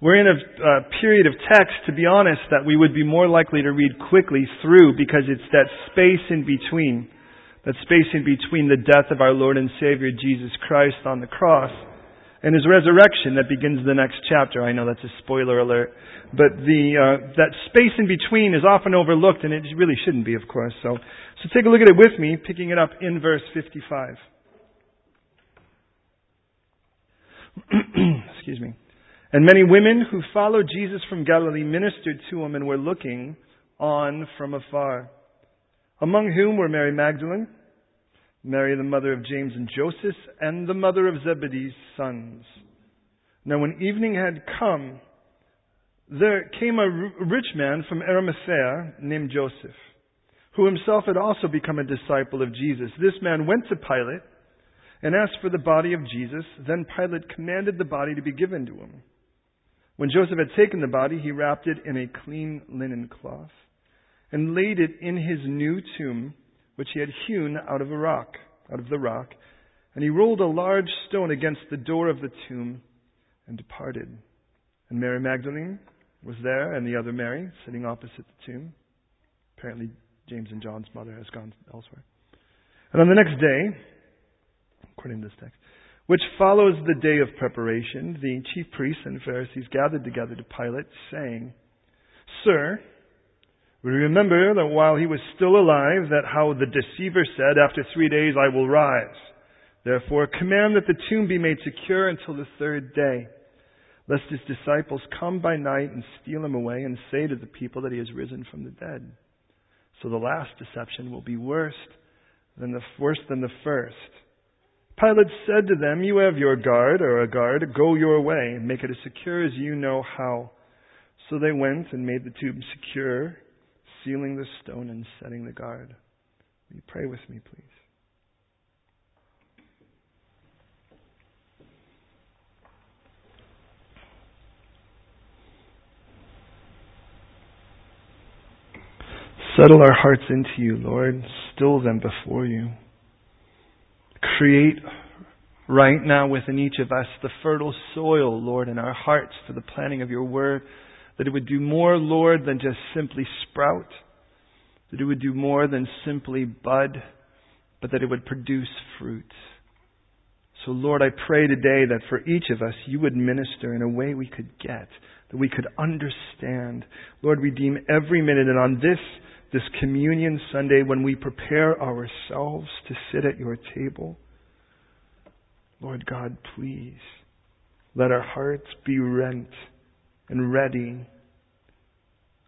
We're in a, a period of text, to be honest, that we would be more likely to read quickly through because it's that space in between, that space in between the death of our Lord and Savior Jesus Christ on the cross and his resurrection that begins the next chapter. I know that's a spoiler alert, but the uh, that space in between is often overlooked, and it really shouldn't be, of course. So, so take a look at it with me, picking it up in verse 55. Excuse me. And many women who followed Jesus from Galilee ministered to him and were looking on from afar, among whom were Mary Magdalene, Mary the mother of James and Joseph, and the mother of Zebedee's sons. Now when evening had come, there came a rich man from Arimathea named Joseph, who himself had also become a disciple of Jesus. This man went to Pilate and asked for the body of Jesus. Then Pilate commanded the body to be given to him. When Joseph had taken the body, he wrapped it in a clean linen cloth and laid it in his new tomb, which he had hewn out of a rock, out of the rock. And he rolled a large stone against the door of the tomb and departed. And Mary Magdalene was there, and the other Mary sitting opposite the tomb. Apparently, James and John's mother has gone elsewhere. And on the next day, according to this text, which follows the day of preparation, the chief priests and Pharisees gathered together to Pilate, saying, Sir, we remember that while he was still alive, that how the deceiver said, After three days I will rise. Therefore, command that the tomb be made secure until the third day, lest his disciples come by night and steal him away and say to the people that he has risen from the dead. So the last deception will be worse than the, worse than the first. Pilate said to them, You have your guard, or a guard, go your way, make it as secure as you know how. So they went and made the tomb secure, sealing the stone and setting the guard. Will you pray with me, please? Settle our hearts into you, Lord. Still them before you. Create right now within each of us the fertile soil, Lord, in our hearts for the planting of your word, that it would do more, Lord, than just simply sprout, that it would do more than simply bud, but that it would produce fruit. So, Lord, I pray today that for each of us, you would minister in a way we could get, that we could understand. Lord, redeem every minute. And on this this communion Sunday when we prepare ourselves to sit at your table. Lord God, please let our hearts be rent and ready.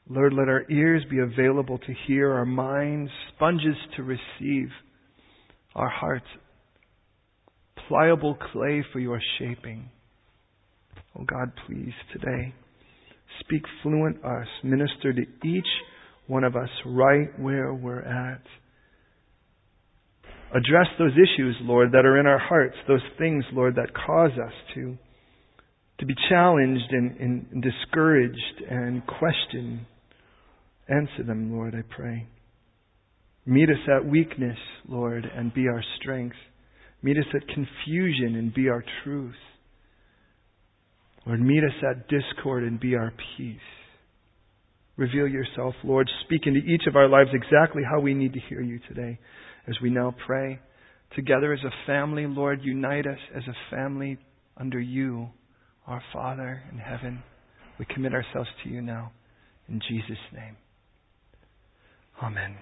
Lord, let our ears be available to hear, our minds sponges to receive, our hearts pliable clay for your shaping. Oh God, please today speak fluent us, minister to each one of us right where we're at. Address those issues, Lord, that are in our hearts, those things, Lord, that cause us to, to be challenged and, and discouraged and question. Answer them, Lord, I pray. Meet us at weakness, Lord, and be our strength. Meet us at confusion and be our truth. Lord, meet us at discord and be our peace. Reveal yourself, Lord. Speak into each of our lives exactly how we need to hear you today as we now pray. Together as a family, Lord, unite us as a family under you, our Father in heaven. We commit ourselves to you now. In Jesus' name. Amen.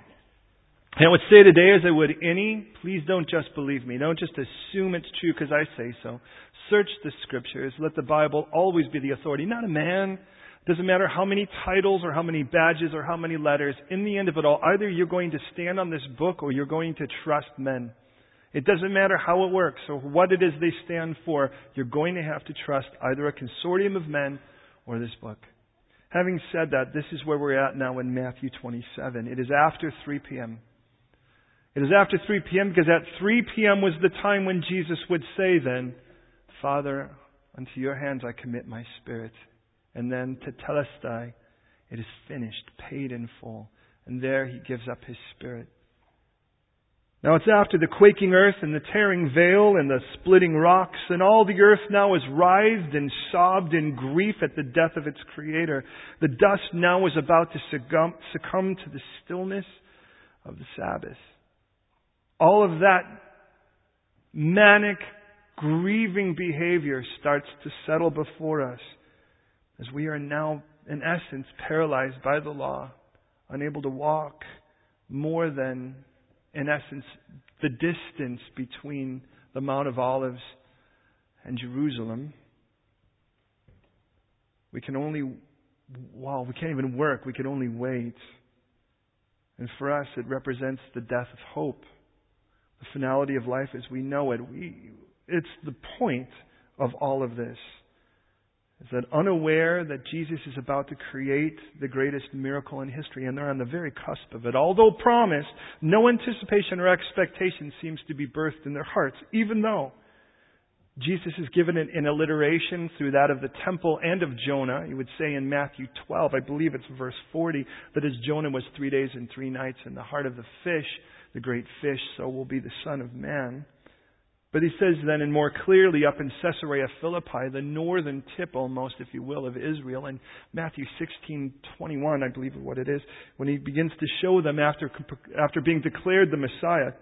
And I would say today, as I would any, please don't just believe me. Don't just assume it's true because I say so. Search the scriptures. Let the Bible always be the authority, not a man doesn't matter how many titles or how many badges or how many letters. In the end of it all, either you're going to stand on this book or you're going to trust men. It doesn't matter how it works or what it is they stand for. You're going to have to trust either a consortium of men or this book. Having said that, this is where we're at now in Matthew 27. It is after 3 p.m. It is after 3 p.m. because at 3 p.m. was the time when Jesus would say then, Father, unto your hands I commit my spirit. And then to tetelestai, it is finished, paid in full. And there he gives up his spirit. Now it's after the quaking earth and the tearing veil and the splitting rocks, and all the earth now is writhed and sobbed in grief at the death of its creator. The dust now is about to succumb, succumb to the stillness of the Sabbath. All of that manic, grieving behavior starts to settle before us as we are now, in essence, paralyzed by the law, unable to walk more than, in essence, the distance between the Mount of Olives and Jerusalem. We can only, well, we can't even work. We can only wait. And for us, it represents the death of hope. The finality of life as we know it. We, it's the point of all of this. Is that unaware that Jesus is about to create the greatest miracle in history, and they're on the very cusp of it. Although promised, no anticipation or expectation seems to be birthed in their hearts, even though Jesus is given an, an alliteration through that of the temple and of Jonah. You would say in Matthew 12, I believe it's verse 40, that as Jonah was three days and three nights in the heart of the fish, the great fish, so will be the Son of Man. But he says then, and more clearly up in Caesarea Philippi, the northern tip almost, if you will, of Israel, in Matthew 16:21, I believe what it is, when he begins to show them after, after being declared the Messiah,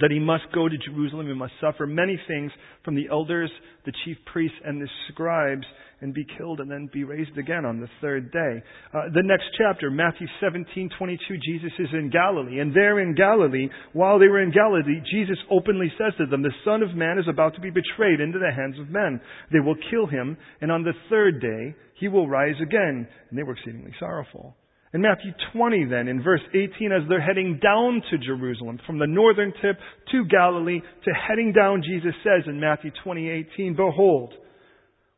that he must go to Jerusalem and must suffer many things from the elders, the chief priests, and the scribes, and be killed and then be raised again on the third day. Uh, the next chapter, Matthew 17:22, Jesus is in Galilee, and there in Galilee, while they were in Galilee, Jesus openly says to them, "The Son of Man is about to be betrayed into the hands of men. They will kill him, and on the third day he will rise again." And they were exceedingly sorrowful. In Matthew 20 then, in verse 18, as they're heading down to Jerusalem, from the northern tip to Galilee to heading down, Jesus says in Matthew 20:18, Behold,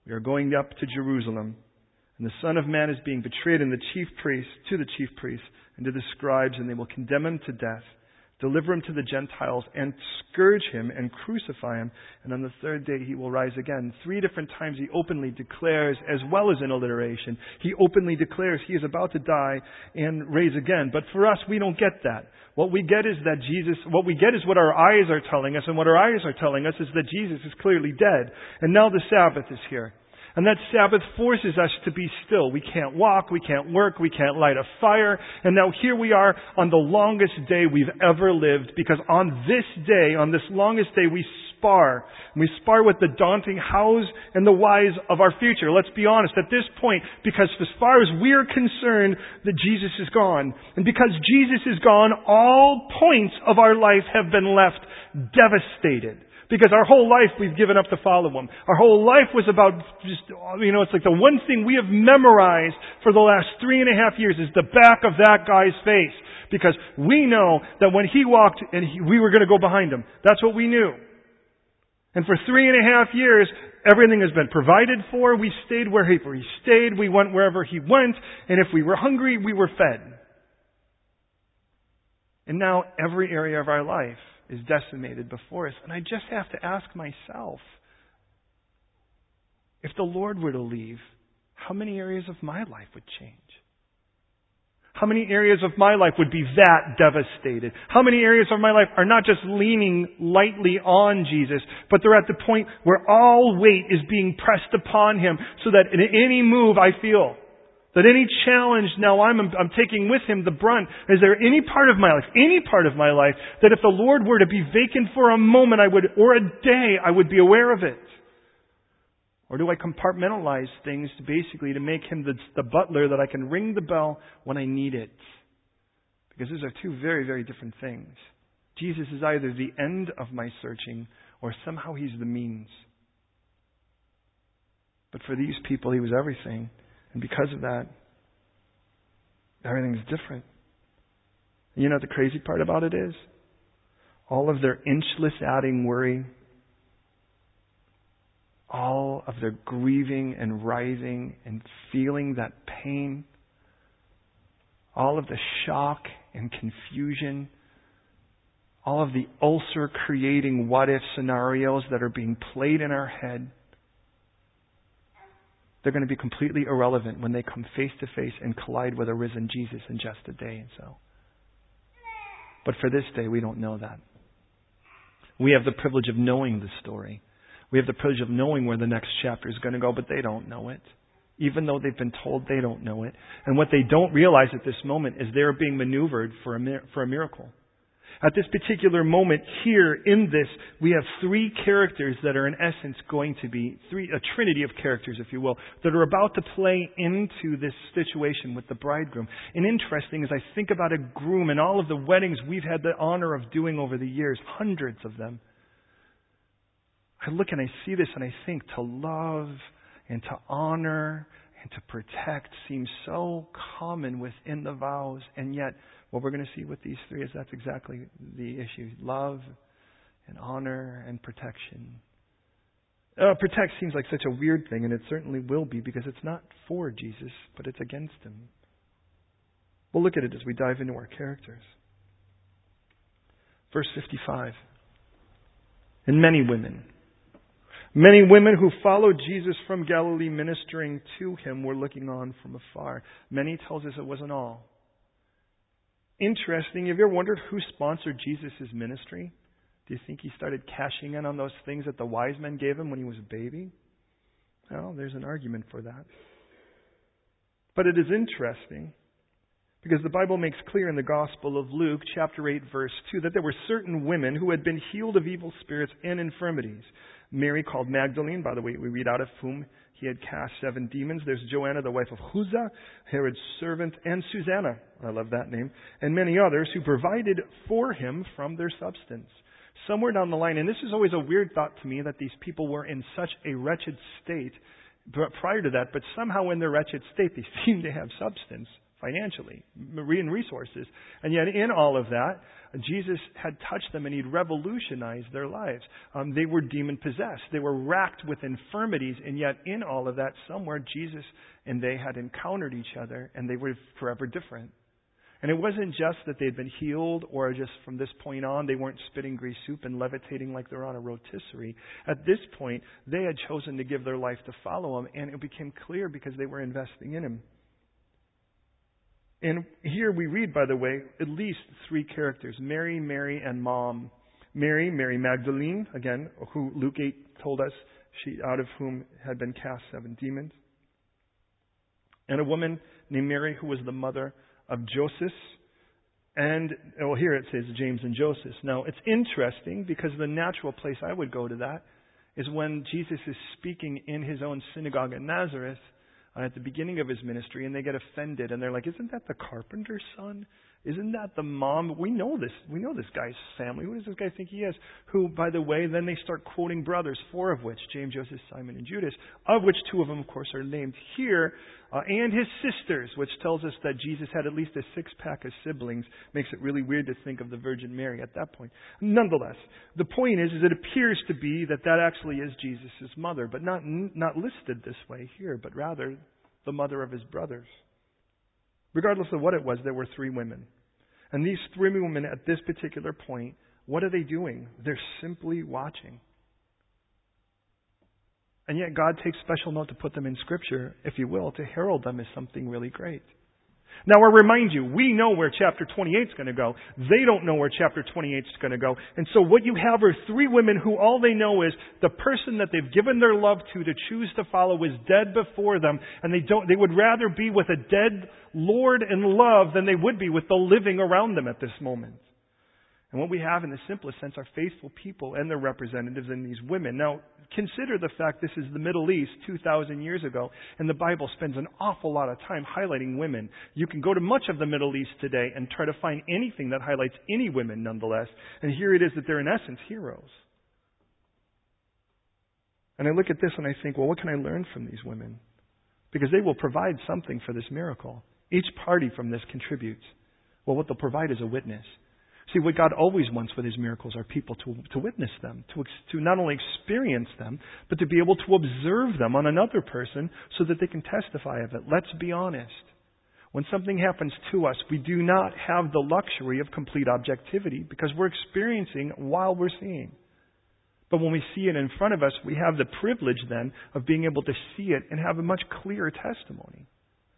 we are going up to Jerusalem, and the Son of Man is being betrayed in the chief priests, to the chief priests, and to the scribes, and they will condemn him to death deliver him to the Gentiles, and scourge him and crucify him. And on the third day he will rise again. Three different times he openly declares, as well as in alliteration, he openly declares he is about to die and raise again. But for us, we don't get that. What we get is that Jesus, what we get is what our eyes are telling us, and what our eyes are telling us is that Jesus is clearly dead. And now the Sabbath is here. And that Sabbath forces us to be still. We can't walk, we can't work, we can't light a fire. And now here we are on the longest day we've ever lived because on this day, on this longest day, we spar. We spar with the daunting hows and the whys of our future. Let's be honest at this point, because as far as we're concerned, that Jesus is gone. And because Jesus is gone, all points of our life have been left devastated. Because our whole life we've given up to follow Him. Our whole life was about just, you know, it's like the one thing we have memorized for the last three and a half years is the back of that guy's face. Because we know that when He walked and he, we were going to go behind Him. That's what we knew. And for three and a half years, everything has been provided for. We stayed wherever He stayed. We went wherever He went. And if we were hungry, we were fed. And now every area of our life is decimated before us. And I just have to ask myself if the Lord were to leave, how many areas of my life would change? How many areas of my life would be that devastated? How many areas of my life are not just leaning lightly on Jesus, but they're at the point where all weight is being pressed upon Him so that in any move I feel that any challenge now I'm, I'm taking with him the brunt. Is there any part of my life, any part of my life, that if the Lord were to be vacant for a moment, I would, or a day, I would be aware of it? Or do I compartmentalize things to basically to make him the, the butler that I can ring the bell when I need it? Because those are two very, very different things. Jesus is either the end of my searching or somehow he's the means. But for these people, he was everything. And because of that, everything's different. You know what the crazy part about it is? All of their inchless adding worry, all of their grieving and writhing and feeling that pain, all of the shock and confusion, all of the ulcer creating what if scenarios that are being played in our head, they're going to be completely irrelevant when they come face to face and collide with a risen Jesus in just a day and so. But for this day, we don't know that. We have the privilege of knowing the story. We have the privilege of knowing where the next chapter is going to go, but they don't know it. Even though they've been told they don't know it. And what they don't realize at this moment is they're being maneuvered for a, for a miracle. At this particular moment here in this, we have three characters that are in essence going to be three, a trinity of characters, if you will, that are about to play into this situation with the bridegroom. And interesting as I think about a groom and all of the weddings we've had the honor of doing over the years, hundreds of them. I look and I see this and I think to love and to honor and to protect seems so common within the vows, and yet what we're going to see with these three is that's exactly the issue love and honor and protection. Uh, protect seems like such a weird thing, and it certainly will be because it's not for Jesus, but it's against him. We'll look at it as we dive into our characters. Verse 55. And many women, many women who followed Jesus from Galilee ministering to him were looking on from afar. Many tells us it wasn't all interesting. Have you ever wondered who sponsored Jesus' ministry? Do you think he started cashing in on those things that the wise men gave him when he was a baby? Well, there's an argument for that. But it is interesting because the Bible makes clear in the Gospel of Luke, chapter 8, verse 2, that there were certain women who had been healed of evil spirits and infirmities. Mary, called Magdalene, by the way, we read out of whom he had cast seven demons. There's Joanna, the wife of Chuza, Herod's servant, and Susanna, I love that name, and many others who provided for him from their substance. Somewhere down the line, and this is always a weird thought to me that these people were in such a wretched state prior to that, but somehow in their wretched state they seem to have substance financially, marine resources. And yet, in all of that, Jesus had touched them and he'd revolutionized their lives. Um, they were demon possessed. They were racked with infirmities, and yet, in all of that, somewhere Jesus and they had encountered each other and they were forever different. And it wasn't just that they'd been healed or just from this point on they weren't spitting grease soup and levitating like they're on a rotisserie. At this point, they had chosen to give their life to follow him, and it became clear because they were investing in him. And here we read, by the way, at least three characters Mary, Mary, and Mom. Mary, Mary Magdalene, again, who Luke 8 told us, she out of whom had been cast seven demons. And a woman named Mary who was the mother of Joseph. And, well, here it says James and Joseph. Now, it's interesting because the natural place I would go to that is when Jesus is speaking in his own synagogue in Nazareth Uh, at the beginning of his ministry and they get offended and they're like, Isn't that the carpenter's son? Isn't that the mom? We know this. We know this guy's family. Who does this guy think he is? Who, by the way, then they start quoting brothers, four of which, James, Joseph, Simon, and Judas, of which two of them, of course, are named here, uh, and his sisters, which tells us that Jesus had at least a six pack of siblings. Makes it really weird to think of the Virgin Mary at that point. Nonetheless, the point is, is it appears to be that that actually is Jesus' mother, but not, not listed this way here, but rather the mother of his brothers. Regardless of what it was, there were three women. And these three women at this particular point, what are they doing? They're simply watching. And yet God takes special note to put them in Scripture, if you will, to herald them as something really great. Now, I remind you, we know where chapter 28 is going to go. They don't know where chapter 28 is going to go. And so what you have are three women who all they know is the person that they've given their love to to choose to follow is dead before them, and they don't, they would rather be with a dead Lord in love than they would be with the living around them at this moment. And what we have in the simplest sense are faithful people and their representatives and these women. Now, consider the fact this is the Middle East 2,000 years ago, and the Bible spends an awful lot of time highlighting women. You can go to much of the Middle East today and try to find anything that highlights any women nonetheless, and here it is that they're in essence heroes. And I look at this and I think, well, what can I learn from these women? Because they will provide something for this miracle. Each party from this contributes. Well, what they'll provide is a witness. See, what God always wants with His miracles are people to, to witness them, to, to not only experience them, but to be able to observe them on another person so that they can testify of it. Let's be honest. When something happens to us, we do not have the luxury of complete objectivity because we're experiencing while we're seeing. But when we see it in front of us, we have the privilege then of being able to see it and have a much clearer testimony.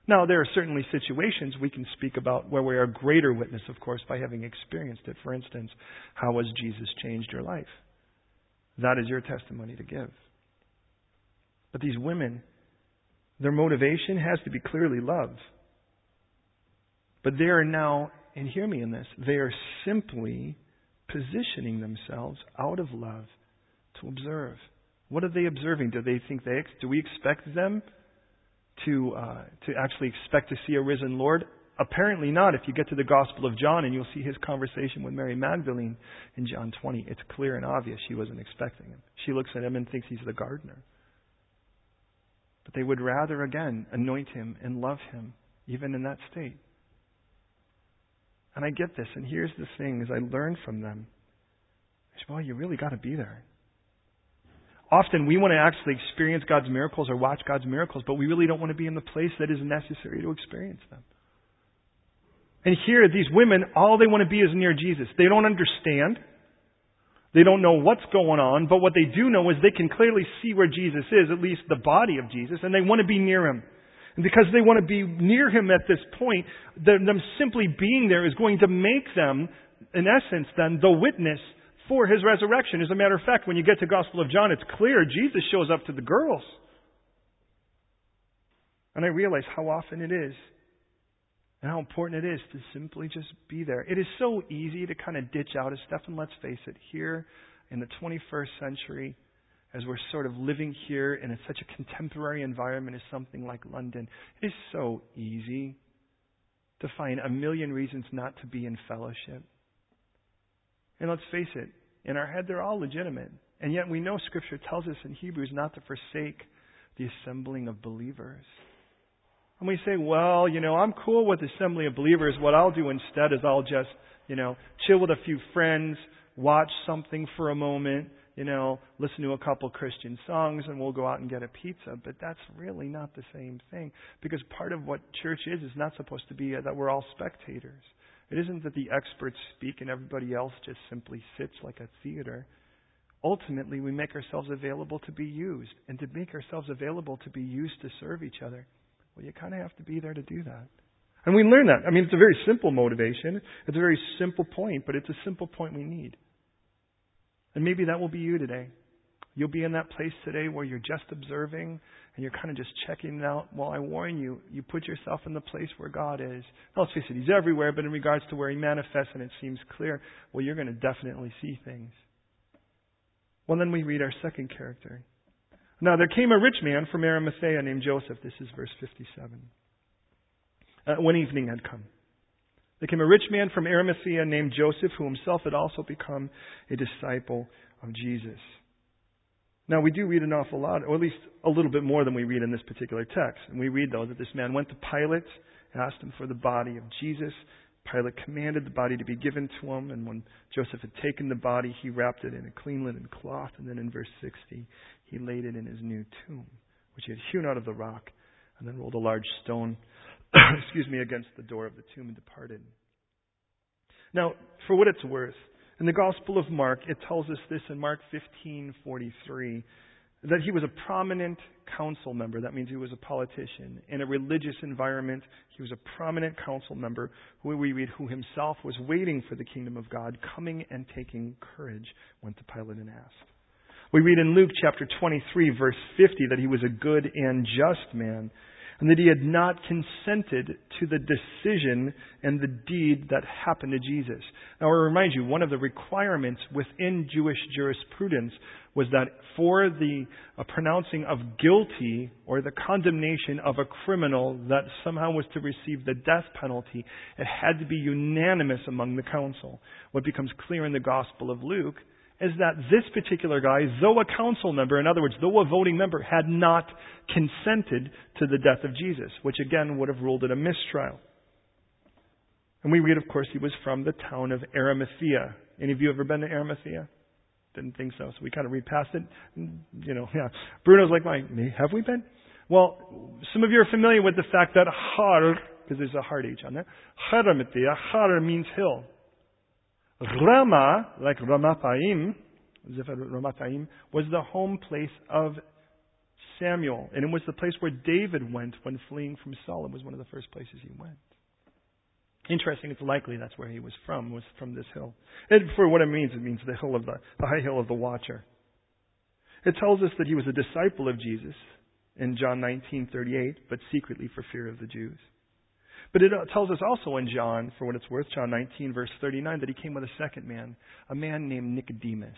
Now, there are certainly situations we can speak about where we are a greater witness, of course, by having experienced it. For instance, how has Jesus changed your life? that is your testimony to give. But these women, their motivation has to be clearly love. But they are now, and hear me in this, they are simply positioning themselves out of love to observe. What are they observing? Do they think they do we expect them to uh, to actually expect to see a risen Lord? Apparently not. If you get to the Gospel of John and you'll see his conversation with Mary Magdalene in John 20, it's clear and obvious she wasn't expecting him. She looks at him and thinks he's the gardener. But they would rather, again, anoint him and love him, even in that state. And I get this, and here's the thing as I learn from them. I say, well, you really got to be there. Often we want to actually experience God's miracles or watch God's miracles, but we really don't want to be in the place that is necessary to experience them. And here, these women, all they want to be is near Jesus. They don't understand. They don't know what's going on, but what they do know is they can clearly see where Jesus is, at least the body of Jesus, and they want to be near him. And because they want to be near him at this point, them simply being there is going to make them, in essence, then, the witness for his resurrection. As a matter of fact, when you get to Gospel of John, it's clear Jesus shows up to the girls. And I realize how often it is and how important it is to simply just be there. It is so easy to kind of ditch out of stuff, and let's face it, here in the 21st century, as we're sort of living here in such a contemporary environment as something like London, it is so easy to find a million reasons not to be in fellowship. And let's face it, in our head, they're all legitimate. And yet we know Scripture tells us in Hebrews not to forsake the assembling of believers. And we say, well, you know, I'm cool with assembly of believers. What I'll do instead is I'll just, you know, chill with a few friends, watch something for a moment, you know, listen to a couple Christian songs, and we'll go out and get a pizza. But that's really not the same thing. Because part of what church is is not supposed to be that we're all spectators. It isn't that the experts speak and everybody else just simply sits like a theater. Ultimately, we make ourselves available to be used. And to make ourselves available to be used to serve each other, well, you kind of have to be there to do that. And we learn that. I mean, it's a very simple motivation. It's a very simple point, but it's a simple point we need. And maybe that will be you today. You'll be in that place today where you're just observing and you're kind of just checking it out. Well, I warn you, you put yourself in the place where God is. Now, let's face it, He's everywhere, but in regards to where He manifests and it seems clear, well, you're going to definitely see things. Well, then we read our second character. Now there came a rich man from Arimathea named Joseph. This is verse 57. Uh, when evening had come, there came a rich man from Arimathea named Joseph, who himself had also become a disciple of Jesus. Now we do read an awful lot, or at least a little bit more than we read in this particular text. And we read though that this man went to Pilate, and asked him for the body of Jesus. Pilate commanded the body to be given to him, and when Joseph had taken the body, he wrapped it in a clean linen cloth. And then in verse 60, he laid it in his new tomb, which he had hewn out of the rock, and then rolled a large stone, excuse me, against the door of the tomb and departed. Now, for what it's worth, in the Gospel of Mark, it tells us this in Mark 15:43 that he was a prominent council member. That means he was a politician. In a religious environment, he was a prominent council member who we read who himself was waiting for the kingdom of God, coming and taking courage, went to Pilate and asked. We read in Luke chapter 23, verse 50, that he was a good and just man, and that he had not consented to the decision and the deed that happened to Jesus. Now, I remind you, one of the requirements within Jewish jurisprudence was that for the uh, pronouncing of guilty or the condemnation of a criminal that somehow was to receive the death penalty, it had to be unanimous among the council. What becomes clear in the Gospel of Luke is that this particular guy, though a council member, in other words, though a voting member, had not consented to the death of Jesus, which again would have ruled it a mistrial. And we read, of course, he was from the town of Arimathea. Any of you ever been to Arimathea? Didn't think so, so we kind of read past it. You know, yeah. Bruno's like, "Me, have we been?" Well, some of you are familiar with the fact that Har, because there's a hard H on there, Arimathea, Har means hill. Rama, like Ramathaim, Ramathaim, was the home place of Samuel, and it was the place where David went when fleeing from Saul. It was one of the first places he went. Interesting, it's likely that's where he was from, was from this hill. And for what it means, it means the hill of the, the high hill of the watcher. It tells us that he was a disciple of Jesus in John 19:38, but secretly for fear of the Jews. But it tells us also in John, for what it's worth, John 19 verse 39, that he came with a second man, a man named Nicodemus.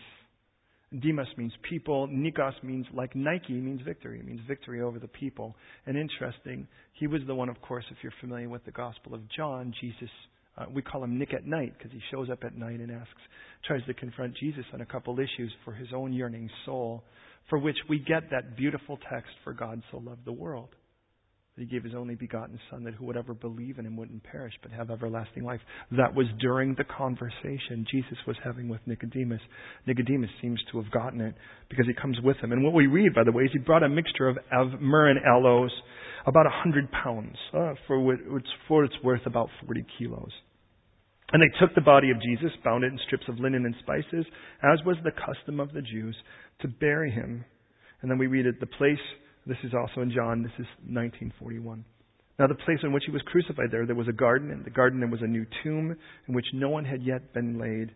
Demas means people. Nikos means like Nike means victory. It means victory over the people. And interesting, he was the one, of course, if you're familiar with the Gospel of John, Jesus, uh, we call him Nick at night because he shows up at night and asks, tries to confront Jesus on a couple issues for his own yearning soul for which we get that beautiful text, for God so loved the world. That he gave his only begotten Son, that who would ever believe in him wouldn't perish, but have everlasting life. That was during the conversation Jesus was having with Nicodemus. Nicodemus seems to have gotten it because he comes with him. And what we read, by the way, is he brought a mixture of, myrrh and aloes, about a hundred pounds, uh, for, what, for it's worth about 40 kilos. And they took the body of Jesus, bound it in strips of linen and spices, as was the custom of the Jews, to bury him. And then we read it, the place, this is also in John, this is 1941. Now, the place in which he was crucified there, there was a garden, and the garden there was a new tomb in which no one had yet been laid.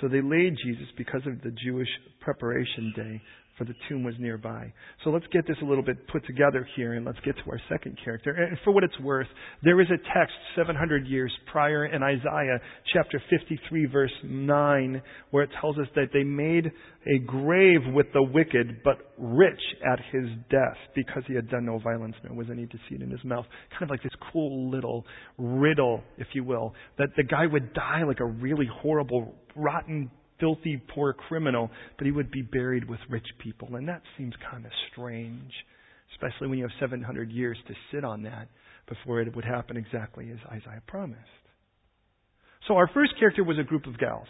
So they laid Jesus because of the Jewish preparation day for the tomb was nearby. So let's get this a little bit put together here and let's get to our second character. And for what it's worth, there is a text 700 years prior in Isaiah chapter 53 verse 9 where it tells us that they made a grave with the wicked but rich at his death because he had done no violence nor was any deceit in his mouth. Kind of like this cool little riddle, if you will, that the guy would die like a really horrible, rotten filthy, poor criminal, but he would be buried with rich people. And that seems kind of strange, especially when you have 700 years to sit on that before it would happen exactly as Isaiah promised. So our first character was a group of gals.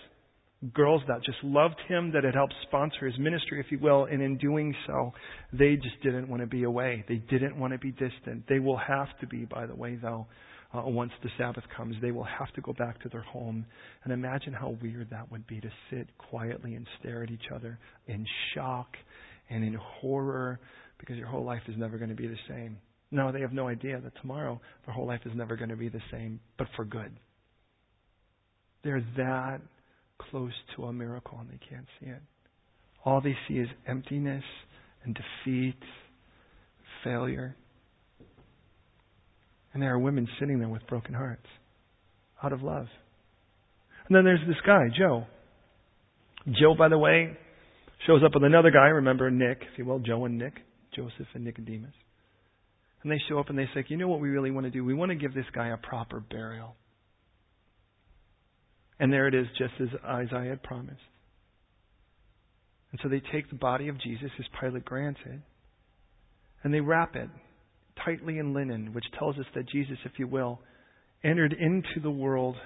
Girls that just loved him, that had helped sponsor his ministry, if you will, and in doing so, they just didn't want to be away. They didn't want to be distant. They will have to be, by the way, though, uh, once the Sabbath comes, they will have to go back to their home. And imagine how weird that would be to sit quietly and stare at each other in shock and in horror because your whole life is never going to be the same. No, they have no idea that tomorrow their whole life is never going to be the same, but for good. They're that close to a miracle and they can't see it. All they see is emptiness and defeat, failure. And there are women sitting there with broken hearts out of love. And then there's this guy, Joe. Joe, by the way, shows up with another guy, remember Nick, if you will, Joe and Nick, Joseph and Nicodemus. And they show up and they say, you know what we really want to do? We want to give this guy a proper burial. And there it is, just as Isaiah had promised. And so they take the body of Jesus, as Pilate granted, and they wrap it tightly in linen, which tells us that Jesus, if you will, entered into the world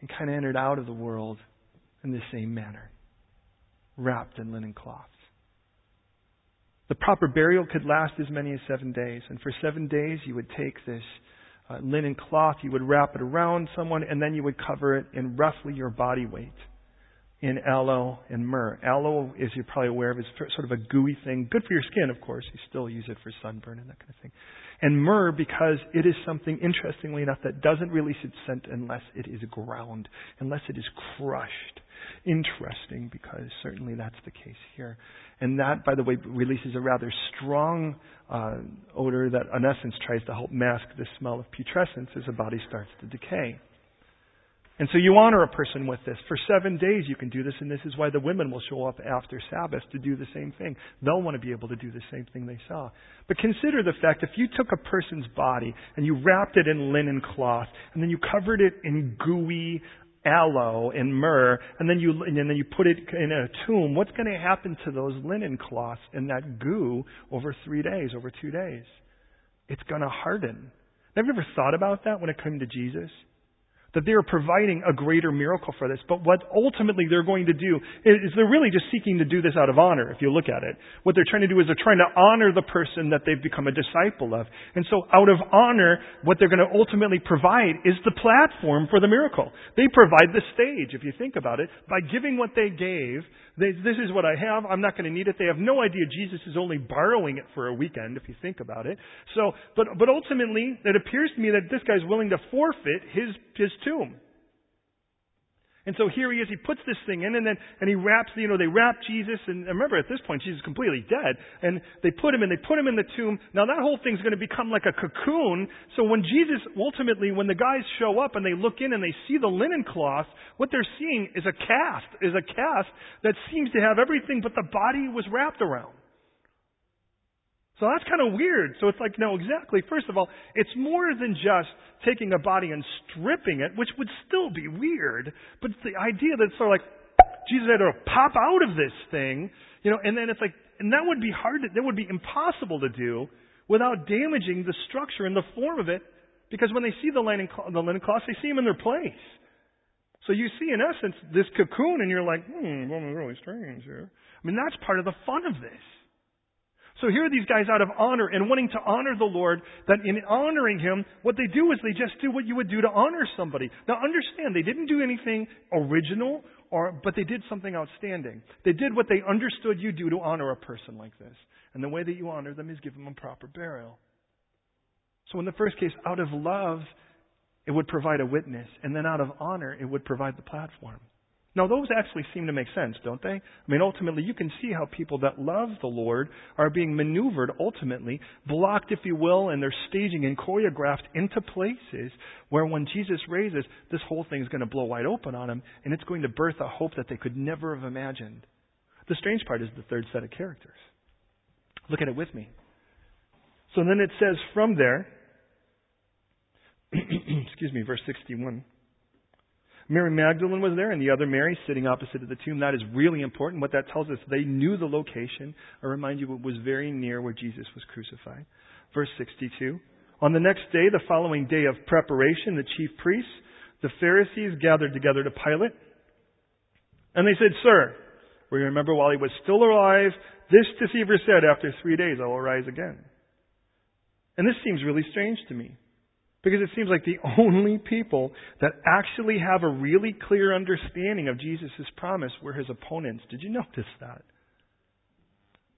and kind of entered out of the world in the same manner, wrapped in linen cloths. The proper burial could last as many as seven days. And for seven days, you would take this uh, linen cloth, you would wrap it around someone, and then you would cover it in roughly your body weight in aloe and myrrh. Aloe, as you're probably aware of, is sort of a gooey thing. Good for your skin, of course. You still use it for sunburn and that kind of thing. And myrrh because it is something, interestingly enough, that doesn't release its scent unless it is ground, unless it is crushed. Interesting because certainly that's the case here. And that, by the way, releases a rather strong uh, odor that, in essence, tries to help mask the smell of putrescence as the body starts to decay. And so you honor a person with this. For seven days you can do this, and this is why the women will show up after Sabbath to do the same thing. They'll want to be able to do the same thing they saw. But consider the fact if you took a person's body and you wrapped it in linen cloth, and then you covered it in gooey aloe and myrrh, and then you and then you put it in a tomb, what's going to happen to those linen cloths and that goo over three days, over two days? It's going to harden. I've you ever thought about that when it came to Jesus? That they are providing a greater miracle for this. But what ultimately they're going to do is they're really just seeking to do this out of honor, if you look at it. What they're trying to do is they're trying to honor the person that they've become a disciple of. And so out of honor, what they're going to ultimately provide is the platform for the miracle. They provide the stage, if you think about it. By giving what they gave, they, this is what I have, I'm not going to need it. They have no idea Jesus is only borrowing it for a weekend, if you think about it. So, but, but ultimately, it appears to me that this guy's willing to forfeit his, his tomb. And so here he is, he puts this thing in and then, and he wraps, you know, they wrap Jesus and remember at this point Jesus is completely dead and they put him in, they put him in the tomb. Now that whole thing's going to become like a cocoon. So when Jesus, ultimately, when the guys show up and they look in and they see the linen cloth, what they're seeing is a cast, is a cast that seems to have everything but the body was wrapped around. So that's kind of weird. So it's like, no, exactly. First of all, it's more than just taking a body and stripping it, which would still be weird, but it's the idea that it's sort of like, Jesus had to pop out of this thing, you know, and then it's like, and that would be hard, to, that would be impossible to do without damaging the structure and the form of it, because when they see the linen, the linen cloths, they see them in their place. So you see, in essence, this cocoon, and you're like, hmm, well, really strange here. I mean, that's part of the fun of this. So here are these guys out of honor and wanting to honor the Lord, that in honoring Him, what they do is they just do what you would do to honor somebody. Now understand, they didn't do anything original, or, but they did something outstanding. They did what they understood you do to honor a person like this. And the way that you honor them is give them a proper burial. So in the first case, out of love, it would provide a witness. And then out of honor, it would provide the platform. Now, those actually seem to make sense, don't they? I mean, ultimately, you can see how people that love the Lord are being maneuvered, ultimately, blocked, if you will, and they're staging and choreographed into places where when Jesus raises, this whole thing is going to blow wide open on them, and it's going to birth a hope that they could never have imagined. The strange part is the third set of characters. Look at it with me. So then it says from there, excuse me, verse 61. Mary Magdalene was there and the other Mary sitting opposite of the tomb. That is really important. What that tells us, they knew the location. I remind you, it was very near where Jesus was crucified. Verse 62. On the next day, the following day of preparation, the chief priests, the Pharisees gathered together to Pilate. And they said, Sir, we remember while he was still alive, this deceiver said, After three days I will rise again. And this seems really strange to me. Because it seems like the only people that actually have a really clear understanding of Jesus' promise were his opponents. Did you notice that?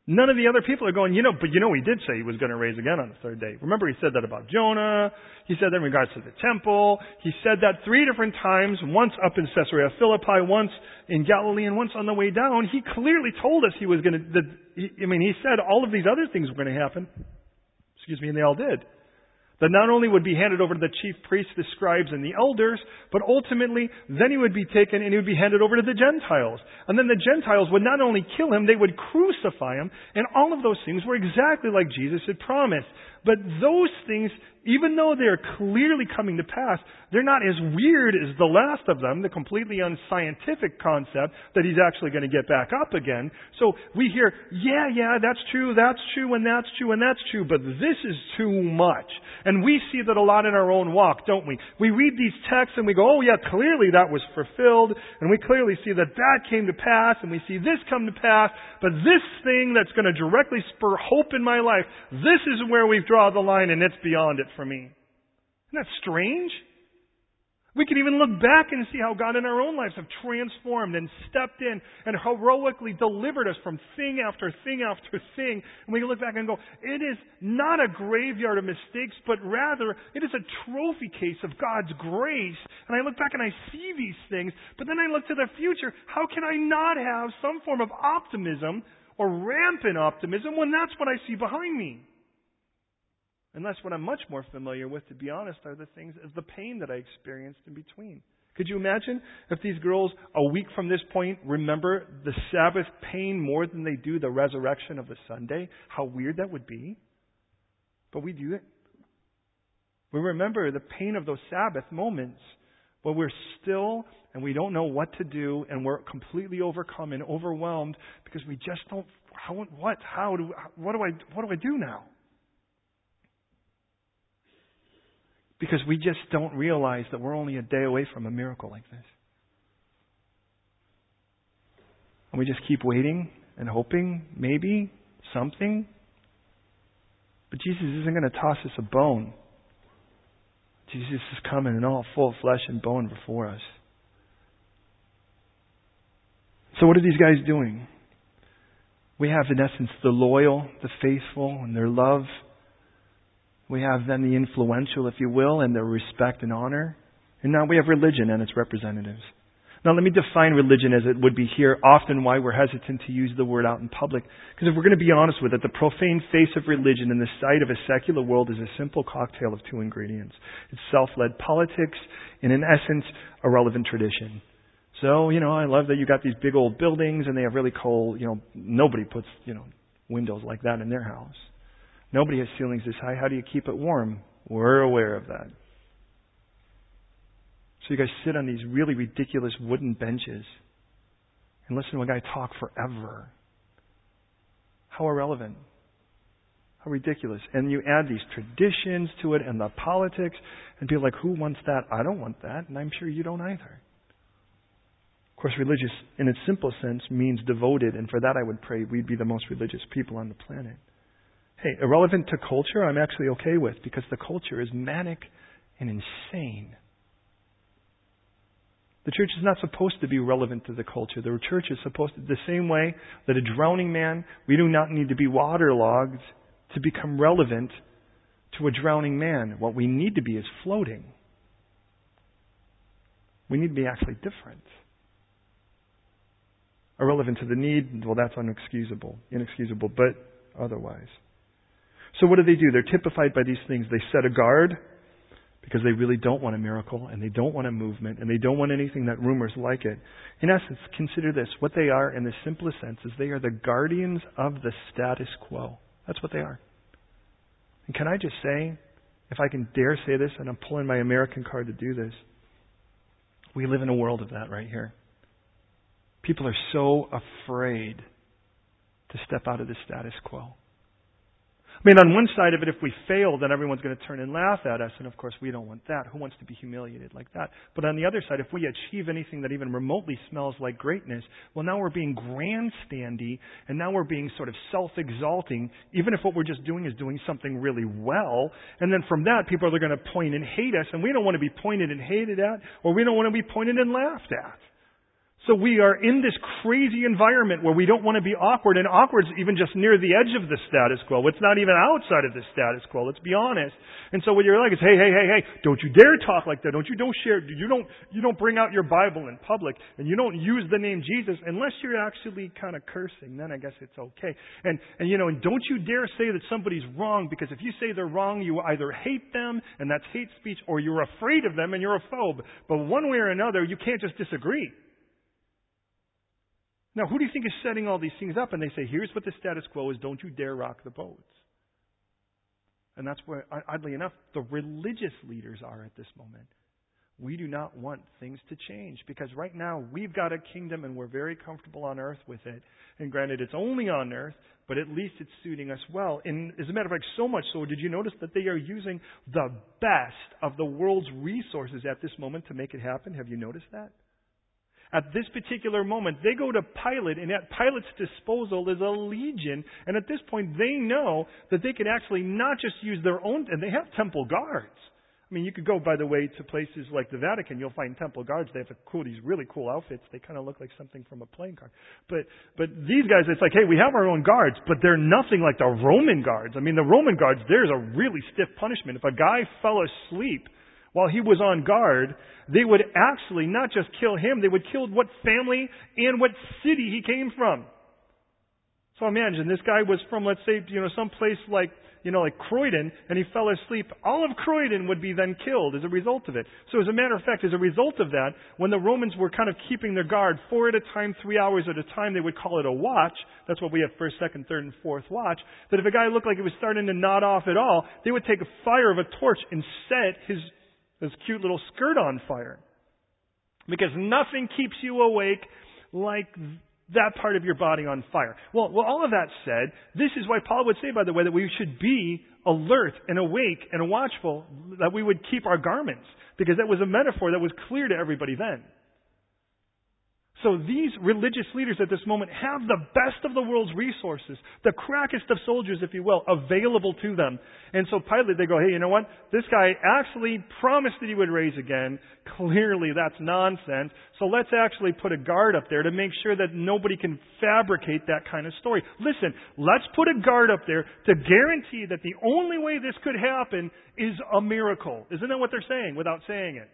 None of the other people are going, you know, but you know, he did say he was going to raise again on the third day. Remember, he said that about Jonah. He said that in regards to the temple. He said that three different times, once up in Caesarea Philippi, once in Galilee, and once on the way down. He clearly told us he was going to, that, I mean, he said all of these other things were going to happen. Excuse me, and they all did that not only would be handed over to the chief priests, the scribes, and the elders, but ultimately then he would be taken and he would be handed over to the Gentiles. And then the Gentiles would not only kill him, they would crucify him, and all of those things were exactly like Jesus had promised. But those things, even though they are clearly coming to pass, they're not as weird as the last of them, the completely unscientific concept that he's actually going to get back up again. So we hear, yeah, yeah, that's true, that's true, and that's true, and that's true, but this is too much. And we see that a lot in our own walk, don't we? We read these texts and we go, oh yeah, clearly that was fulfilled, and we clearly see that that came to pass, and we see this come to pass, but this thing that's going to directly spur hope in my life, this is where we've draw the line and it's beyond it for me. Isn't that strange? We can even look back and see how God in our own lives have transformed and stepped in and heroically delivered us from thing after thing after thing. And we can look back and go, it is not a graveyard of mistakes, but rather it is a trophy case of God's grace. And I look back and I see these things, but then I look to the future. How can I not have some form of optimism or rampant optimism when that's what I see behind me? And that's what I'm much more familiar with, to be honest, are the things, is the pain that I experienced in between. Could you imagine if these girls, a week from this point, remember the Sabbath pain more than they do the resurrection of the Sunday? How weird that would be. But we do it. We remember the pain of those Sabbath moments, but we're still and we don't know what to do, and we're completely overcome and overwhelmed because we just don't. How, what? How do? What do I? What do I do now? Because we just don't realize that we're only a day away from a miracle like this. And we just keep waiting and hoping, maybe, something. But Jesus isn't going to toss us a bone. Jesus is coming in all full flesh and bone before us. So, what are these guys doing? We have, in essence, the loyal, the faithful, and their love we have then the influential, if you will, and their respect and honor. And now we have religion and its representatives. Now let me define religion as it would be here, often why we're hesitant to use the word out in public. Because if we're going to be honest with it, the profane face of religion in the sight of a secular world is a simple cocktail of two ingredients. It's self-led politics and in essence, a relevant tradition. So, you know, I love that you got these big old buildings and they have really cool, you know, nobody puts, you know, windows like that in their house. Nobody has ceilings this high. How do you keep it warm? We're aware of that. So you guys sit on these really ridiculous wooden benches and listen to a guy talk forever. How irrelevant. How ridiculous. And you add these traditions to it and the politics, and people like, who wants that? I don't want that, and I'm sure you don't either. Of course, religious, in its simplest sense, means devoted, and for that I would pray we'd be the most religious people on the planet. Hey, irrelevant to culture, I'm actually okay with, because the culture is manic and insane. The church is not supposed to be relevant to the culture. The church is supposed to, the same way that a drowning man, we do not need to be waterlogged to become relevant to a drowning man. What we need to be is floating. We need to be actually different. Irrelevant to the need, well, that's unexcusable, inexcusable, but otherwise. So what do they do? They're typified by these things. They set a guard because they really don't want a miracle and they don't want a movement and they don't want anything that rumors like it. In essence, consider this. What they are, in the simplest sense, is they are the guardians of the status quo. That's what they are. And can I just say, if I can dare say this, and I'm pulling my American card to do this, we live in a world of that right here. People are so afraid to step out of the status quo. I mean, on one side of it, if we fail, then everyone's going to turn and laugh at us, and of course we don't want that. Who wants to be humiliated like that? But on the other side, if we achieve anything that even remotely smells like greatness, well, now we're being grandstandy, and now we're being sort of self-exalting, even if what we're just doing is doing something really well. And then from that, people are going to point and hate us, and we don't want to be pointed and hated at, or we don't want to be pointed and laughed at. So we are in this crazy environment where we don't want to be awkward, and awkward's even just near the edge of the status quo. It's not even outside of the status quo. Let's be honest. And so what you're like is, hey, hey, hey, hey, don't you dare talk like that. Don't you don't share. You don't you don't bring out your Bible in public, and you don't use the name Jesus unless you're actually kind of cursing. Then I guess it's okay. And and you know, and don't you dare say that somebody's wrong because if you say they're wrong, you either hate them and that's hate speech, or you're afraid of them and you're a phobe. But one way or another, you can't just disagree. Now, who do you think is setting all these things up? And they say, here's what the status quo is don't you dare rock the boats. And that's where, oddly enough, the religious leaders are at this moment. We do not want things to change because right now we've got a kingdom and we're very comfortable on earth with it. And granted, it's only on earth, but at least it's suiting us well. And as a matter of fact, so much so, did you notice that they are using the best of the world's resources at this moment to make it happen? Have you noticed that? At this particular moment, they go to Pilate, and at Pilate's disposal is a legion. And at this point, they know that they can actually not just use their own, and they have temple guards. I mean, you could go, by the way, to places like the Vatican. You'll find temple guards. They have cool, these really cool outfits. They kind of look like something from a playing card. But, but these guys, it's like, hey, we have our own guards, but they're nothing like the Roman guards. I mean, the Roman guards, there's a really stiff punishment. If a guy fell asleep while he was on guard, they would actually not just kill him, they would kill what family and what city he came from. So imagine this guy was from, let's say, you know, some place like you know, like Croydon, and he fell asleep, all of Croydon would be then killed as a result of it. So as a matter of fact, as a result of that, when the Romans were kind of keeping their guard four at a time, three hours at a time, they would call it a watch. That's what we have first, second, third, and fourth watch. That if a guy looked like he was starting to nod off at all, they would take a fire of a torch and set his, his cute little skirt on fire. Because nothing keeps you awake like that part of your body on fire. Well, well, all of that said, this is why Paul would say, by the way, that we should be alert and awake and watchful, that we would keep our garments, because that was a metaphor that was clear to everybody then. So these religious leaders at this moment have the best of the world's resources, the crackest of soldiers, if you will, available to them. And so Pilate, they go, hey, you know what? This guy actually promised that he would raise again. Clearly that's nonsense. So let's actually put a guard up there to make sure that nobody can fabricate that kind of story. Listen, let's put a guard up there to guarantee that the only way this could happen is a miracle. Isn't that what they're saying without saying it?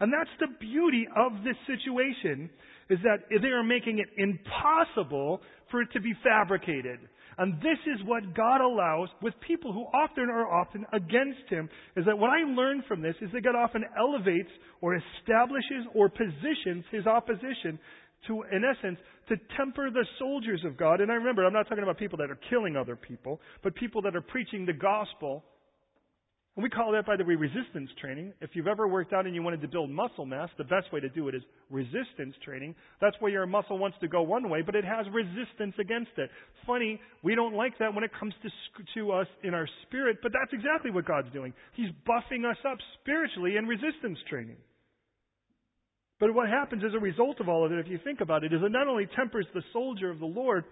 And that's the beauty of this situation is that they are making it impossible for it to be fabricated. And this is what God allows with people who often are often against Him. Is that what I learned from this is that God often elevates or establishes or positions His opposition to, in essence, to temper the soldiers of God. And I remember, I'm not talking about people that are killing other people, but people that are preaching the gospel and we call that, by the way, resistance training. If you've ever worked out and you wanted to build muscle mass, the best way to do it is resistance training. That's where your muscle wants to go one way, but it has resistance against it. Funny, we don't like that when it comes to, to us in our spirit, but that's exactly what God's doing. He's buffing us up spiritually in resistance training. But what happens as a result of all of it, if you think about it, is it not only tempers the soldier of the Lord,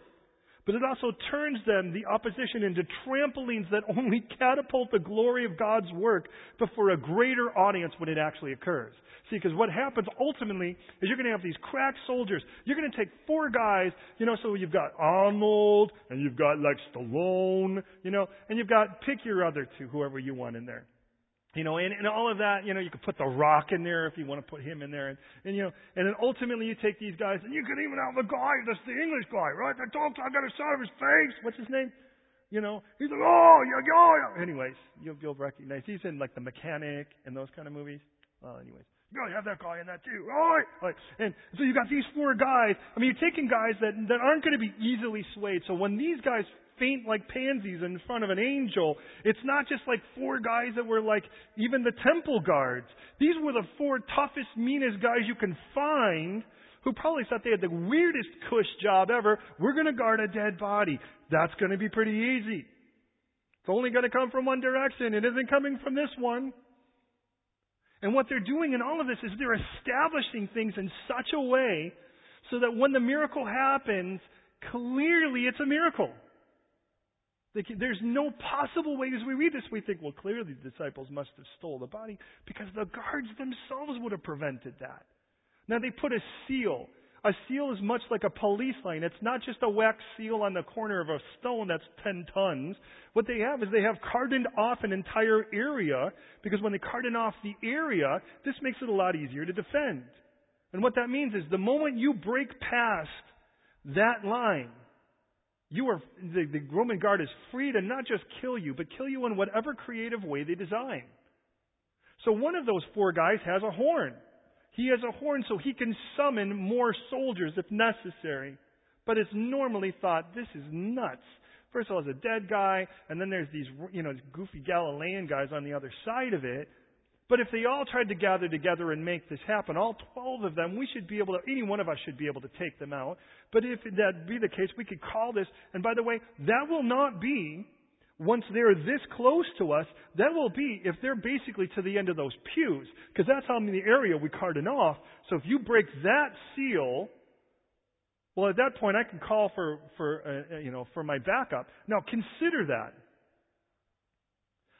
but it also turns them, the opposition, into trampolines that only catapult the glory of God's work before a greater audience when it actually occurs. See, because what happens ultimately is you're going to have these crack soldiers. You're going to take four guys, you know, so you've got Arnold, and you've got like Stallone, you know, and you've got, pick your other two, whoever you want in there. You know, and, and all of that, you know, you could put The Rock in there if you want to put him in there. And, and, you know, and then ultimately you take these guys, and you can even have the guy, that's the English guy, right? That talks, I got a shot of his face. What's his name? You know, he's like, oh, yeah, yeah, yeah. Anyways, you'll, you'll recognize, he's in like The Mechanic and those kind of movies. Well, anyways. Yeah, you gotta have that guy in that too. All right. All right. And so you got these four guys. I mean, you're taking guys that, that aren't going to be easily swayed. So when these guys faint like pansies in front of an angel. It's not just like four guys that were like even the temple guards. These were the four toughest, meanest guys you can find who probably thought they had the weirdest cush job ever. We're going to guard a dead body. That's going to be pretty easy. It's only going to come from one direction. It isn't coming from this one. And what they're doing in all of this is they're establishing things in such a way so that when the miracle happens, clearly it's a miracle. There's no possible way, as we read this, we think, well, clearly the disciples must have stole the body because the guards themselves would have prevented that. Now they put a seal. A seal is much like a police line. It's not just a wax seal on the corner of a stone that's 10 tons. What they have is they have cordoned off an entire area because when they cordon off the area, this makes it a lot easier to defend. And what that means is the moment you break past that line, you are, the, the Roman guard is free to not just kill you, but kill you in whatever creative way they design. So one of those four guys has a horn. He has a horn so he can summon more soldiers if necessary. But it's normally thought this is nuts. First of all, it's a dead guy, and then there's these, you know, goofy Galilean guys on the other side of it. But if they all tried to gather together and make this happen, all 12 of them, we should be able to, any one of us should be able to take them out. But if that be the case, we could call this, and by the way, that will not be, once they're this close to us, that will be if they're basically to the end of those pews, because that's how many area we cordon off. So if you break that seal, well, at that point, I can call for, for, uh, uh you know, for my backup. Now consider that.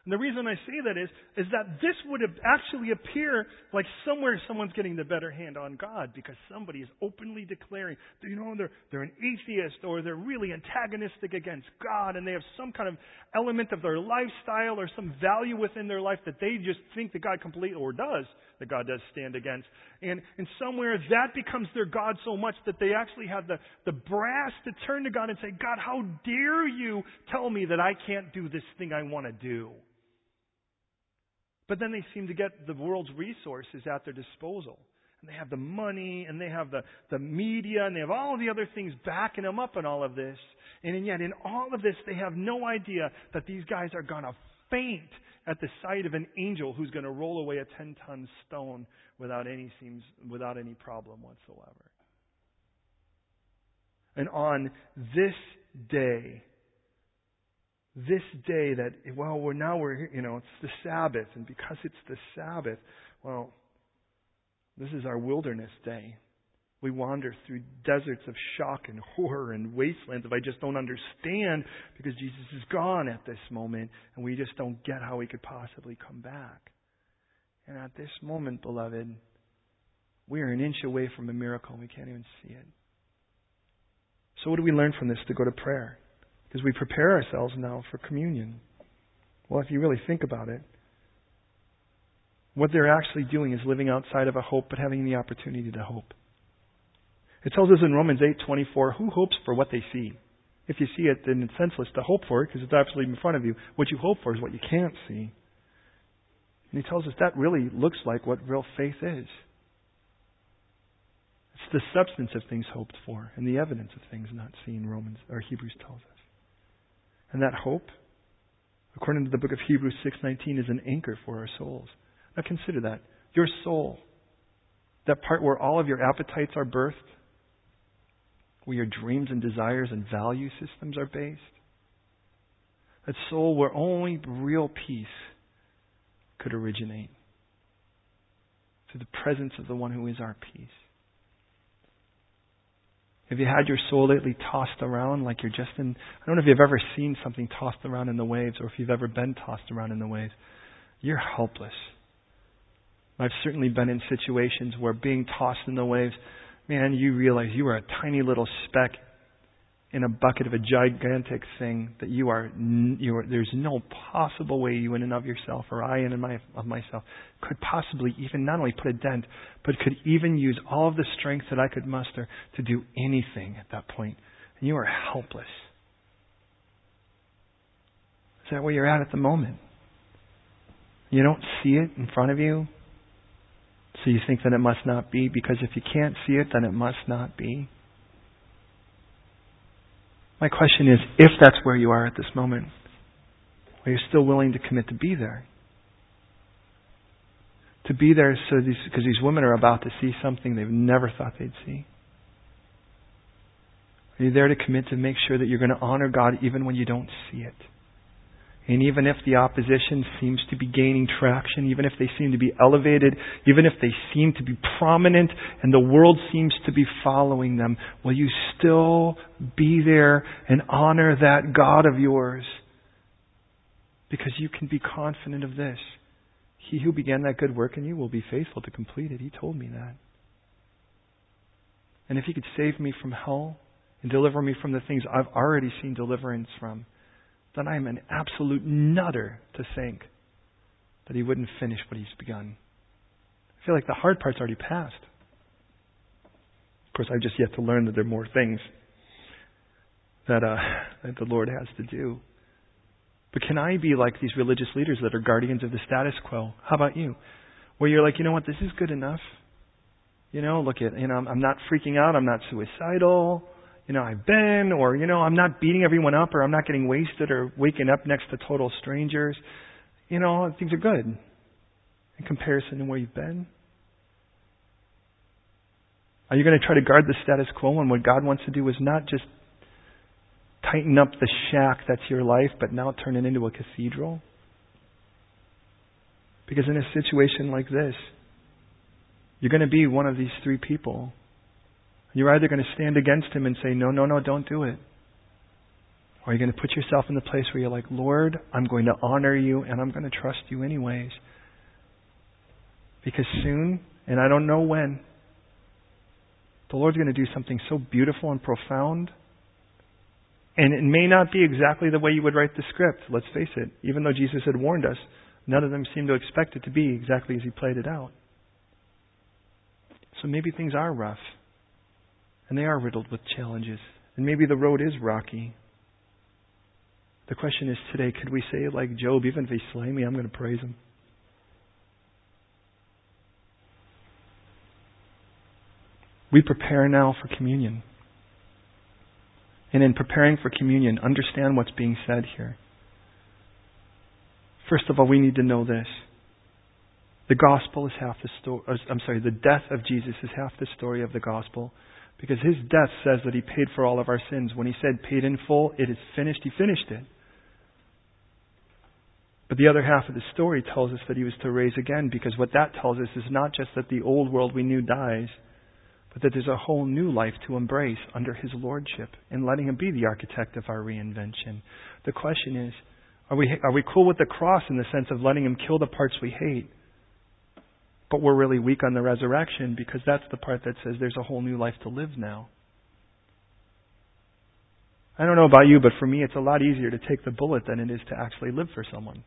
And the reason I say that is, is that this would actually appear like somewhere someone's getting the better hand on God because somebody is openly declaring, you know, they're, they're an atheist or they're really antagonistic against God and they have some kind of element of their lifestyle or some value within their life that they just think that God completely, or does, that God does stand against. And, and somewhere that becomes their God so much that they actually have the, the brass to turn to God and say, God, how dare you tell me that I can't do this thing I want to do? But then they seem to get the world's resources at their disposal. And they have the money, and they have the, the media, and they have all the other things backing them up in all of this. And yet, in all of this, they have no idea that these guys are going to faint at the sight of an angel who's going to roll away a 10 ton stone without any, seems, without any problem whatsoever. And on this day, this day that, well, we're now we're, you know, it's the Sabbath, and because it's the Sabbath, well, this is our wilderness day. We wander through deserts of shock and horror and wastelands if I just don't understand because Jesus is gone at this moment and we just don't get how he could possibly come back. And at this moment, beloved, we are an inch away from a miracle and we can't even see it. So what do we learn from this to go to prayer? Because we prepare ourselves now for communion. Well, if you really think about it, what they're actually doing is living outside of a hope but having the opportunity to hope. It tells us in Romans 8:24, who hopes for what they see? If you see it, then it's senseless to hope for it because it's absolutely in front of you. What you hope for is what you can't see. And he tells us that really looks like what real faith is. It's the substance of things hoped for and the evidence of things not seen, Romans or Hebrews tells us. And that hope, according to the book of Hebrews 6:19, is an anchor for our souls. Now consider that. Your soul, that part where all of your appetites are birthed, where your dreams and desires and value systems are based. That soul where only real peace could originate through the presence of the one who is our peace. Have you had your soul lately tossed around like you're just in? I don't know if you've ever seen something tossed around in the waves or if you've ever been tossed around in the waves. You're helpless. I've certainly been in situations where being tossed in the waves, man, you realize you are a tiny little speck in a bucket of a gigantic thing that you are, you are there's no possible way you in and of yourself or I in and my, of myself could possibly even not only put a dent, but could even use all of the strength that I could muster to do anything at that point. And you are helpless. Is that where you're at at the moment? You don't see it in front of you, so you think that it must not be, because if you can't see it, then it must not be. My question is if that's where you are at this moment, are you still willing to commit to be there? To be there so these, because these women are about to see something they've never thought they'd see. Are you there to commit to make sure that you're going to honor God even when you don't see it? And even if the opposition seems to be gaining traction, even if they seem to be elevated, even if they seem to be prominent and the world seems to be following them, will you still be there and honor that God of yours? Because you can be confident of this. He who began that good work in you will be faithful to complete it. He told me that. And if He could save me from hell and deliver me from the things I've already seen deliverance from, then I am an absolute nutter to think that he wouldn't finish what he's begun. I feel like the hard part's already passed. Of course, I've just yet to learn that there are more things that, uh, that the Lord has to do. But can I be like these religious leaders that are guardians of the status quo? How about you? Where you're like, you know what, this is good enough. You know, look at, you know, I'm not freaking out. I'm not suicidal you know, I've been, or, you know, I'm not beating everyone up, or I'm not getting wasted, or waking up next to total strangers. You know, things are good in comparison to where you've been. Are you going to try to guard the status quo when what God wants to do is not just tighten up the shack that's your life, but now turn it into a cathedral? Because in a situation like this, you're going to be one of these three people you're either going to stand against him and say, No, no, no, don't do it. Or you're going to put yourself in the place where you're like, Lord, I'm going to honor you and I'm going to trust you anyways. Because soon, and I don't know when, the Lord's going to do something so beautiful and profound. And it may not be exactly the way you would write the script, let's face it. Even though Jesus had warned us, none of them seemed to expect it to be exactly as he played it out. So maybe things are rough. And they are riddled with challenges. And maybe the road is rocky. The question is today, could we say, like Job, even if he slay me, I'm going to praise him? We prepare now for communion. And in preparing for communion, understand what's being said here. First of all, we need to know this. The gospel is half the story. I'm sorry, the death of Jesus is half the story of the gospel. Because his death says that he paid for all of our sins. When he said paid in full, it is finished, he finished it. But the other half of the story tells us that he was to raise again, because what that tells us is not just that the old world we knew dies, but that there's a whole new life to embrace under his lordship and letting him be the architect of our reinvention. The question is, are we, are we cool with the cross in the sense of letting him kill the parts we hate? But we're really weak on the resurrection because that's the part that says there's a whole new life to live now. I don't know about you, but for me, it's a lot easier to take the bullet than it is to actually live for someone.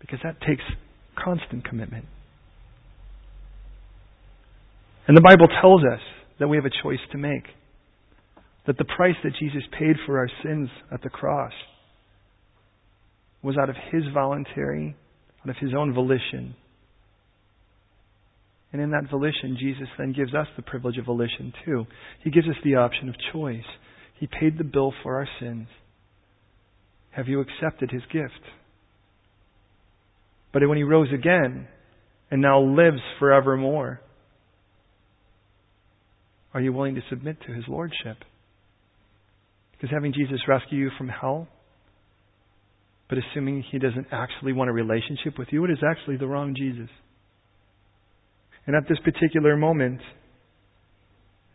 Because that takes constant commitment. And the Bible tells us that we have a choice to make. That the price that Jesus paid for our sins at the cross was out of His voluntary, of His own volition. And in that volition, Jesus then gives us the privilege of volition too. He gives us the option of choice. He paid the bill for our sins. Have you accepted His gift? But when He rose again and now lives forevermore, are you willing to submit to His Lordship? Because having Jesus rescue you from hell, but assuming He doesn't actually want a relationship with you, it is actually the wrong Jesus. And at this particular moment,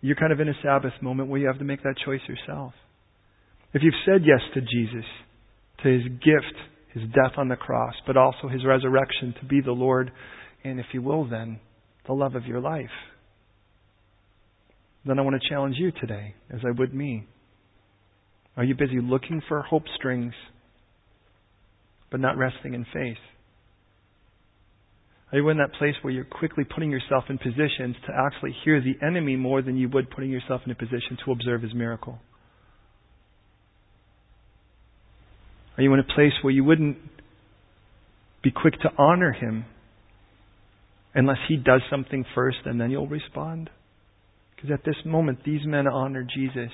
you're kind of in a Sabbath moment where you have to make that choice yourself. If you've said yes to Jesus, to His gift, His death on the cross, but also His resurrection to be the Lord, and if you will, then, the love of your life then I want to challenge you today, as I would me. Are you busy looking for hope strings, but not resting in faith? Are you in that place where you're quickly putting yourself in positions to actually hear the enemy more than you would putting yourself in a position to observe his miracle? Are you in a place where you wouldn't be quick to honor him unless he does something first and then you'll respond? Because at this moment, these men honor Jesus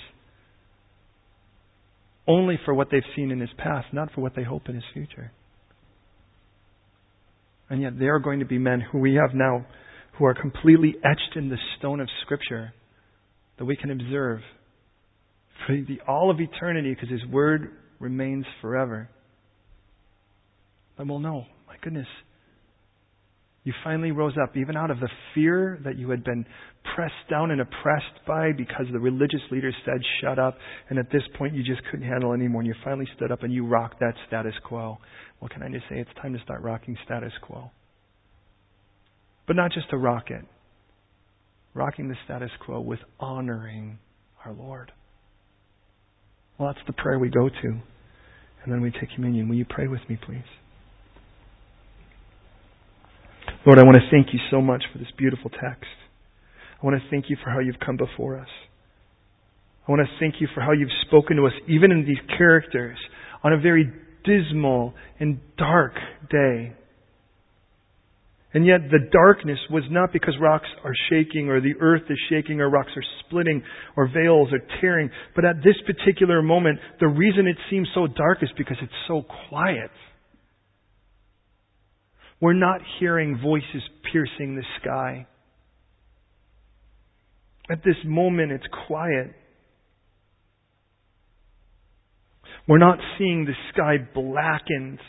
only for what they've seen in his past, not for what they hope in his future. And yet, they are going to be men who we have now who are completely etched in the stone of Scripture that we can observe for the, all of eternity because his word remains forever. And we'll know, my goodness, you finally rose up, even out of the fear that you had been pressed down and oppressed by because the religious leaders said, shut up. And at this point, you just couldn't handle anymore. And you finally stood up and you rocked that status quo. Well, can I just say it's time to start rocking status quo? But not just to rock it, rocking the status quo with honoring our Lord. Well, that's the prayer we go to. And then we take communion. Will you pray with me, please? Lord, I want to thank you so much for this beautiful text. I want to thank you for how you've come before us. I want to thank you for how you've spoken to us, even in these characters, on a very dismal and dark day. And yet the darkness was not because rocks are shaking or the earth is shaking or rocks are splitting or veils are tearing. But at this particular moment, the reason it seems so dark is because it's so quiet. We're not hearing voices piercing the sky. At this moment, it's quiet. We're not seeing the sky blackened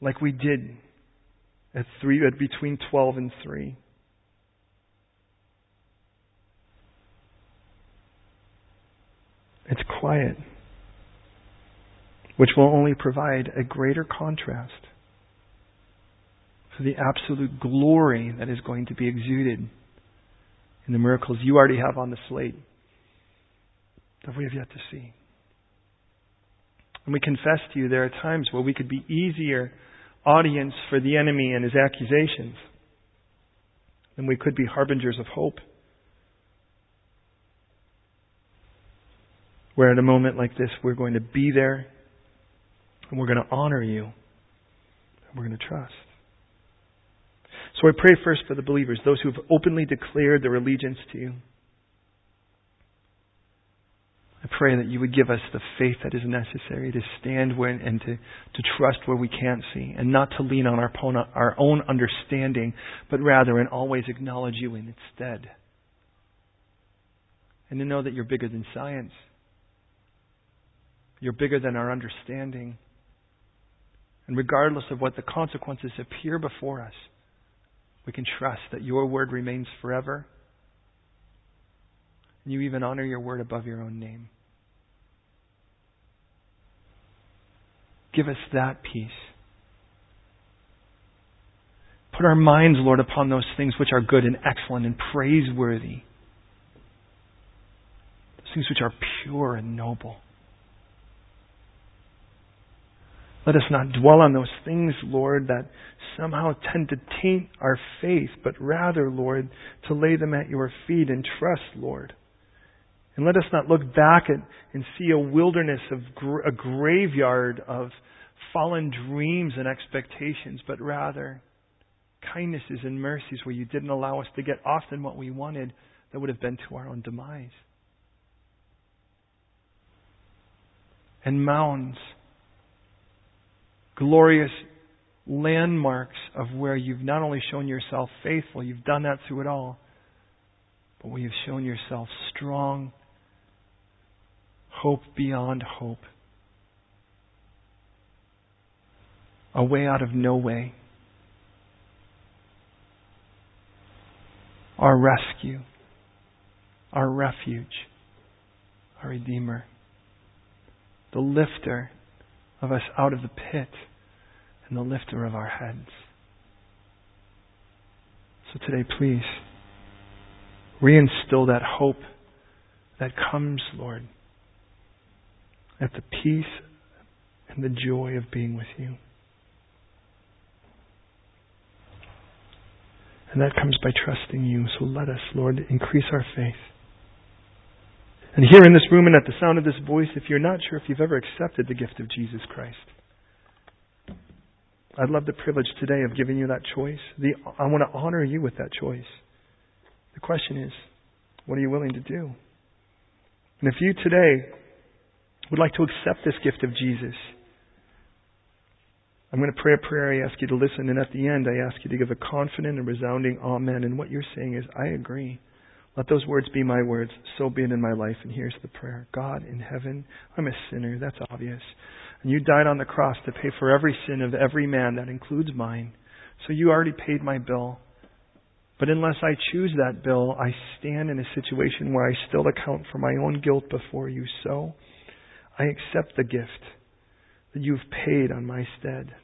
like we did at three at between twelve and three. It's quiet, which will only provide a greater contrast for the absolute glory that is going to be exuded in the miracles you already have on the slate that we have yet to see. And we confess to you there are times where we could be easier audience for the enemy and his accusations than we could be harbingers of hope. Where at a moment like this, we're going to be there and we're going to honor you and we're going to trust. So I pray first for the believers, those who have openly declared their allegiance to you. I pray that you would give us the faith that is necessary to stand where and to, to trust where we can't see, and not to lean on our, our own understanding, but rather and always acknowledge you instead. And to know that you're bigger than science. You're bigger than our understanding. And regardless of what the consequences appear before us, we can trust that your word remains forever. And you even honor your word above your own name. Give us that peace. Put our minds, Lord, upon those things which are good and excellent and praiseworthy. Those things which are pure and noble. Let us not dwell on those things, Lord, that somehow tend to taint our faith, but rather, Lord, to lay them at your feet and trust, Lord. And let us not look back at, and see a wilderness of a graveyard of fallen dreams and expectations, but rather kindnesses and mercies where you didn't allow us to get often what we wanted that would have been to our own demise. And mounds, glorious landmarks of where you've not only shown yourself faithful, you've done that through it all, but where you've shown yourself strong, hope beyond hope, a way out of no way. our rescue, our refuge, our Redeemer, the lifter of us out of the pit, and the lifter of our heads. So today, please, reinstill that hope that comes, Lord, at the peace and the joy of being with you. And that comes by trusting you. So let us, Lord, increase our faith. And here in this room and at the sound of this voice, if you're not sure if you've ever accepted the gift of Jesus Christ, I'd love the privilege today of giving you that choice. The, I want to honor you with that choice. The question is, what are you willing to do? And if you today would like to accept this gift of Jesus, I'm going to pray a prayer. I ask you to listen, and at the end, I ask you to give a confident and resounding Amen. And what you're saying is, I agree. Let those words be my words. So be it in my life. And here's the prayer God in heaven, I'm a sinner. That's obvious. And you died on the cross to pay for every sin of every man. That includes mine. So you already paid my bill. But unless I choose that bill, I stand in a situation where I still account for my own guilt before you. So I accept the gift that you've paid on my stead.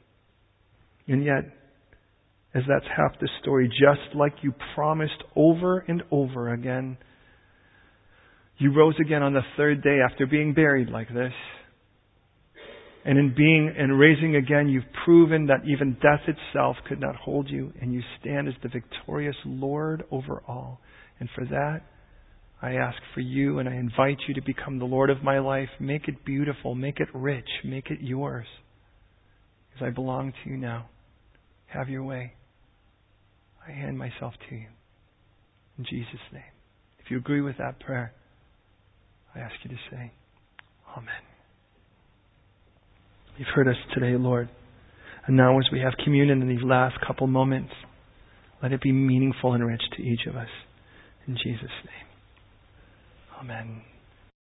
And yet, as that's half the story, just like you promised over and over again, you rose again on the third day after being buried like this. And in being and raising again, you've proven that even death itself could not hold you, and you stand as the victorious Lord over all. And for that, I ask for you and I invite you to become the Lord of my life. Make it beautiful, make it rich, make it yours. Because I belong to you now. Have your way. I hand myself to you. In Jesus' name. If you agree with that prayer, I ask you to say, Amen. You've heard us today, Lord. And now, as we have communion in these last couple moments, let it be meaningful and rich to each of us. In Jesus' name. Amen.